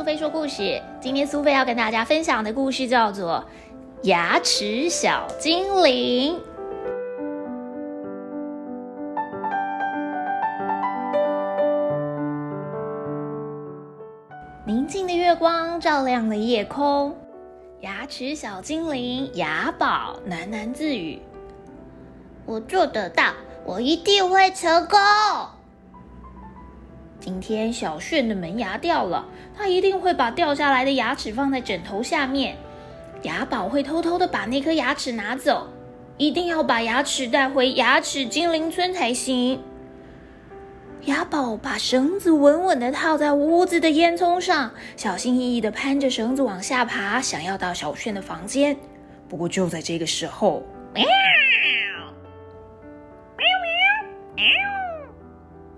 苏菲说故事。今天苏菲要跟大家分享的故事叫做《牙齿小精灵》。宁静的月光照亮了夜空，牙齿小精灵牙宝喃喃自语：“我做得到，我一定会成功。”今天小炫的门牙掉了，他一定会把掉下来的牙齿放在枕头下面。牙宝会偷偷的把那颗牙齿拿走，一定要把牙齿带回牙齿精灵村才行。牙宝把绳子稳稳的套在屋子的烟囱上，小心翼翼的攀着绳子往下爬，想要到小炫的房间。不过就在这个时候，喵！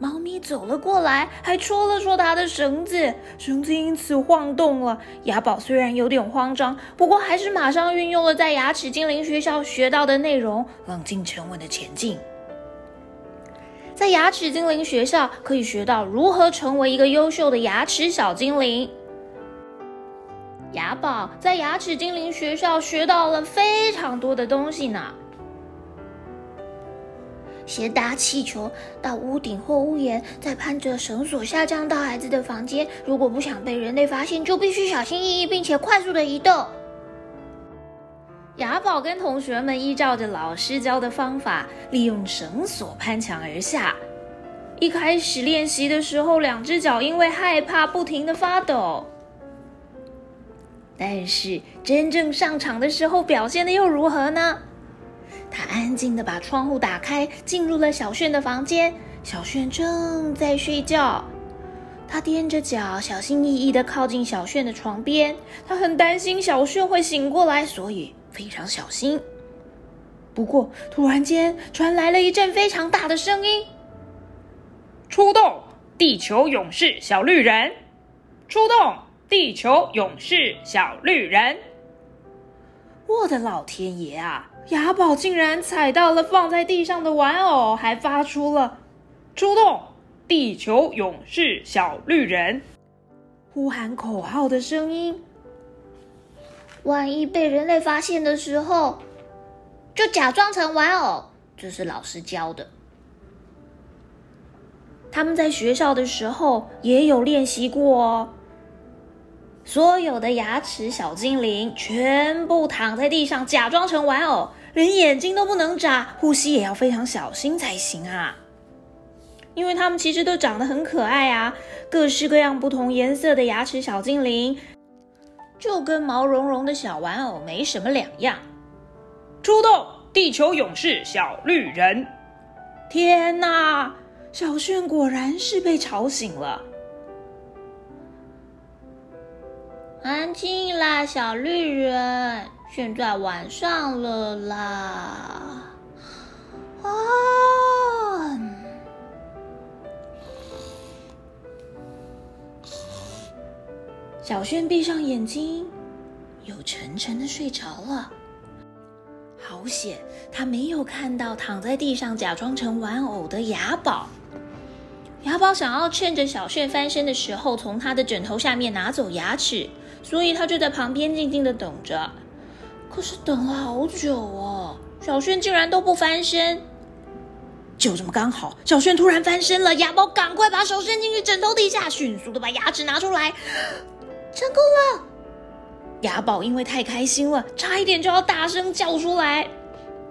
猫咪走了过来，还戳了戳它的绳子，绳子因此晃动了。牙宝虽然有点慌张，不过还是马上运用了在牙齿精灵学校学到的内容，冷静沉稳的前进。在牙齿精灵学校，可以学到如何成为一个优秀的牙齿小精灵。牙宝在牙齿精灵学校学到了非常多的东西呢。先搭气球到屋顶或屋檐，再攀着绳索下降到孩子的房间。如果不想被人类发现，就必须小心翼翼，并且快速的移动。雅宝跟同学们依照着老师教的方法，利用绳索攀墙而下。一开始练习的时候，两只脚因为害怕不停的发抖。但是真正上场的时候，表现的又如何呢？他安静的把窗户打开，进入了小炫的房间。小炫正在睡觉，他踮着脚，小心翼翼的靠近小炫的床边。他很担心小炫会醒过来，所以非常小心。不过，突然间传来了一阵非常大的声音：“出动，地球勇士小绿人！出动，地球勇士小绿人！”我的老天爷啊！雅宝竟然踩到了放在地上的玩偶，还发出了“出动，地球勇士小绿人”呼喊口号的声音。万一被人类发现的时候，就假装成玩偶。这是老师教的。他们在学校的时候也有练习过哦。所有的牙齿小精灵全部躺在地上，假装成玩偶，连眼睛都不能眨，呼吸也要非常小心才行啊！因为它们其实都长得很可爱啊，各式各样、不同颜色的牙齿小精灵，就跟毛茸茸的小玩偶没什么两样。出动，地球勇士小绿人！天哪，小炫果然是被吵醒了。安静啦，小绿人！现在晚上了啦。啊！小炫闭上眼睛，又沉沉的睡着了。好险，他没有看到躺在地上假装成玩偶的雅宝。雅宝想要趁着小炫翻身的时候，从他的枕头下面拿走牙齿。所以他就在旁边静静的等着，可是等了好久哦，小轩竟然都不翻身。就这么刚好，小轩突然翻身了，牙宝赶快把手伸进去枕头底下，迅速的把牙齿拿出来，成功了。牙宝因为太开心了，差一点就要大声叫出来。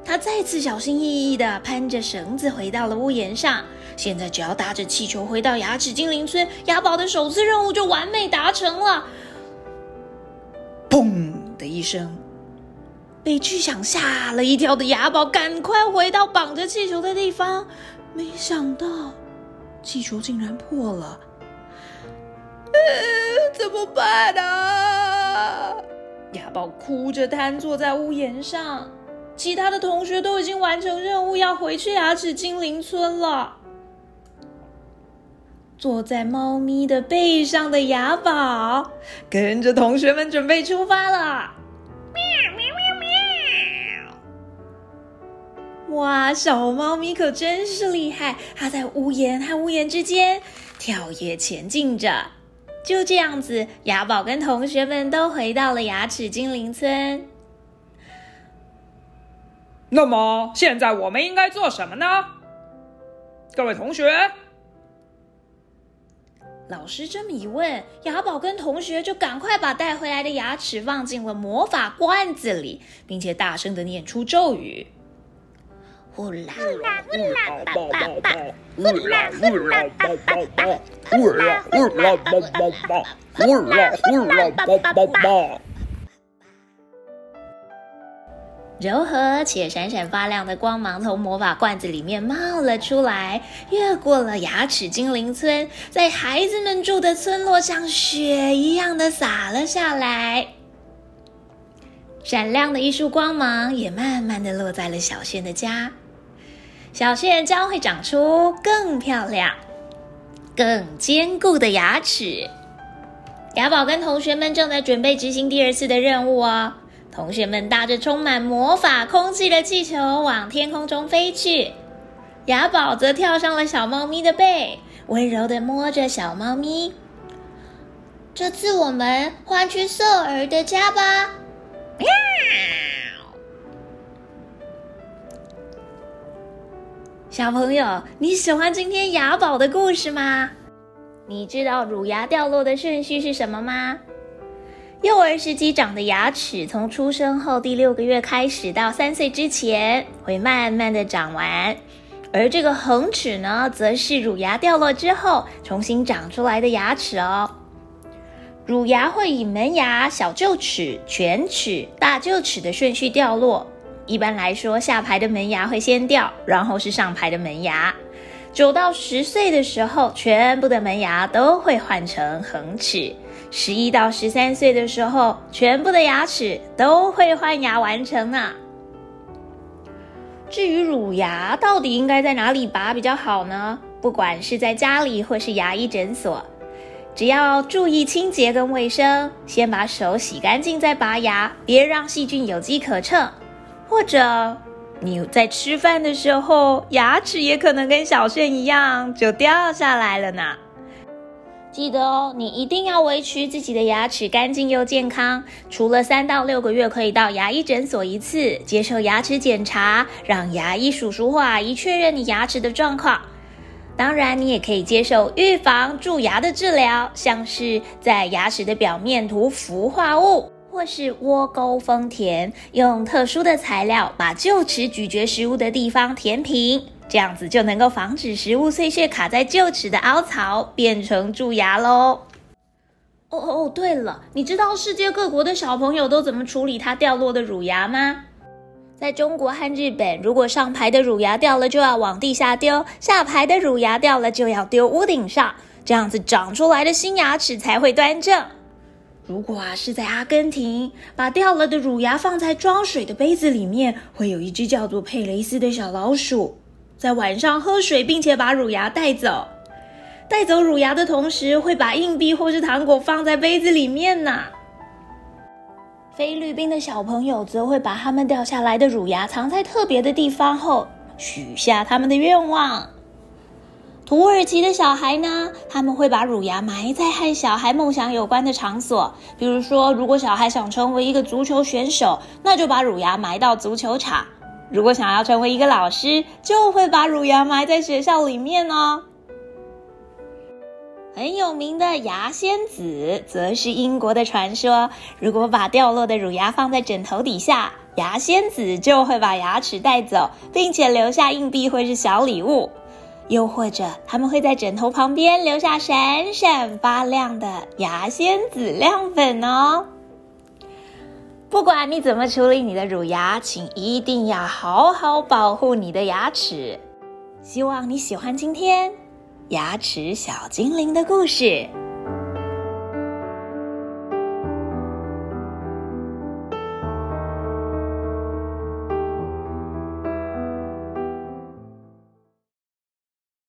他再次小心翼翼的攀着绳子回到了屋檐上。现在只要搭着气球回到牙齿精灵村，牙宝的首次任务就完美达成了。声，被巨响吓了一跳的雅宝赶快回到绑着气球的地方，没想到气球竟然破了。怎么办啊？雅宝哭着瘫坐在屋檐上，其他的同学都已经完成任务，要回去牙齿精灵村了。坐在猫咪的背上的雅宝，跟着同学们准备出发了。喵喵喵喵！哇，小猫咪可真是厉害，它在屋檐和屋檐之间跳跃前进着。就这样子，雅宝跟同学们都回到了牙齿精灵村。那么，现在我们应该做什么呢？各位同学，老师这么一问，雅宝跟同学就赶快把带回来的牙齿放进了魔法罐子里，并且大声的念出咒语：“呼啦呼啦呼啦叭叭叭，呼啦呼啦叭叭叭，呼啦呼啦叭叭叭，呼啦呼啦叭叭叭。”柔和且闪闪发亮的光芒从魔法罐子里面冒了出来，越过了牙齿精灵村，在孩子们住的村落像雪一样的洒了下来。闪亮的一束光芒也慢慢的落在了小炫的家，小炫将会长出更漂亮、更坚固的牙齿。雅宝跟同学们正在准备执行第二次的任务哦。同学们搭着充满魔法空气的气球往天空中飞去，雅宝则跳上了小猫咪的背，温柔的摸着小猫咪。这次我们换去瑟尔的家吧。小朋友，你喜欢今天雅宝的故事吗？你知道乳牙掉落的顺序是什么吗？幼儿时期长的牙齿，从出生后第六个月开始到三岁之前，会慢慢的长完；而这个恒齿呢，则是乳牙掉落之后重新长出来的牙齿哦。乳牙会以门牙、小臼齿、犬齿、大臼齿的顺序掉落。一般来说，下排的门牙会先掉，然后是上排的门牙。九到十岁的时候，全部的门牙都会换成恒齿。十一到十三岁的时候，全部的牙齿都会换牙完成呢。至于乳牙到底应该在哪里拔比较好呢？不管是在家里或是牙医诊所，只要注意清洁跟卫生，先把手洗干净再拔牙，别让细菌有机可乘。或者你在吃饭的时候，牙齿也可能跟小炫一样就掉下来了呢。记得哦，你一定要维持自己的牙齿干净又健康。除了三到六个月可以到牙医诊所一次接受牙齿检查，让牙医叔叔或阿姨确认你牙齿的状况。当然，你也可以接受预防蛀牙的治疗，像是在牙齿的表面涂氟化物，或是窝沟封填，用特殊的材料把臼齿咀嚼食物的地方填平。这样子就能够防止食物碎屑卡在臼齿的凹槽，变成蛀牙喽。哦哦哦，对了，你知道世界各国的小朋友都怎么处理它掉落的乳牙吗？在中国和日本，如果上排的乳牙掉了，就要往地下丢；下排的乳牙掉了，就要丢屋顶上。这样子长出来的新牙齿才会端正。如果啊是在阿根廷，把掉了的乳牙放在装水的杯子里面，会有一只叫做佩雷斯的小老鼠。在晚上喝水，并且把乳牙带走。带走乳牙的同时，会把硬币或是糖果放在杯子里面呢。菲律宾的小朋友则会把他们掉下来的乳牙藏在特别的地方，后许下他们的愿望。土耳其的小孩呢，他们会把乳牙埋在和小孩梦想有关的场所，比如说，如果小孩想成为一个足球选手，那就把乳牙埋到足球场。如果想要成为一个老师，就会把乳牙埋在学校里面哦。很有名的牙仙子，则是英国的传说。如果把掉落的乳牙放在枕头底下，牙仙子就会把牙齿带走，并且留下硬币或是小礼物。又或者，他们会在枕头旁边留下闪闪发亮的牙仙子亮粉哦。不管你怎么处理你的乳牙，请一定要好好保护你的牙齿。希望你喜欢今天牙齿小精灵的故事。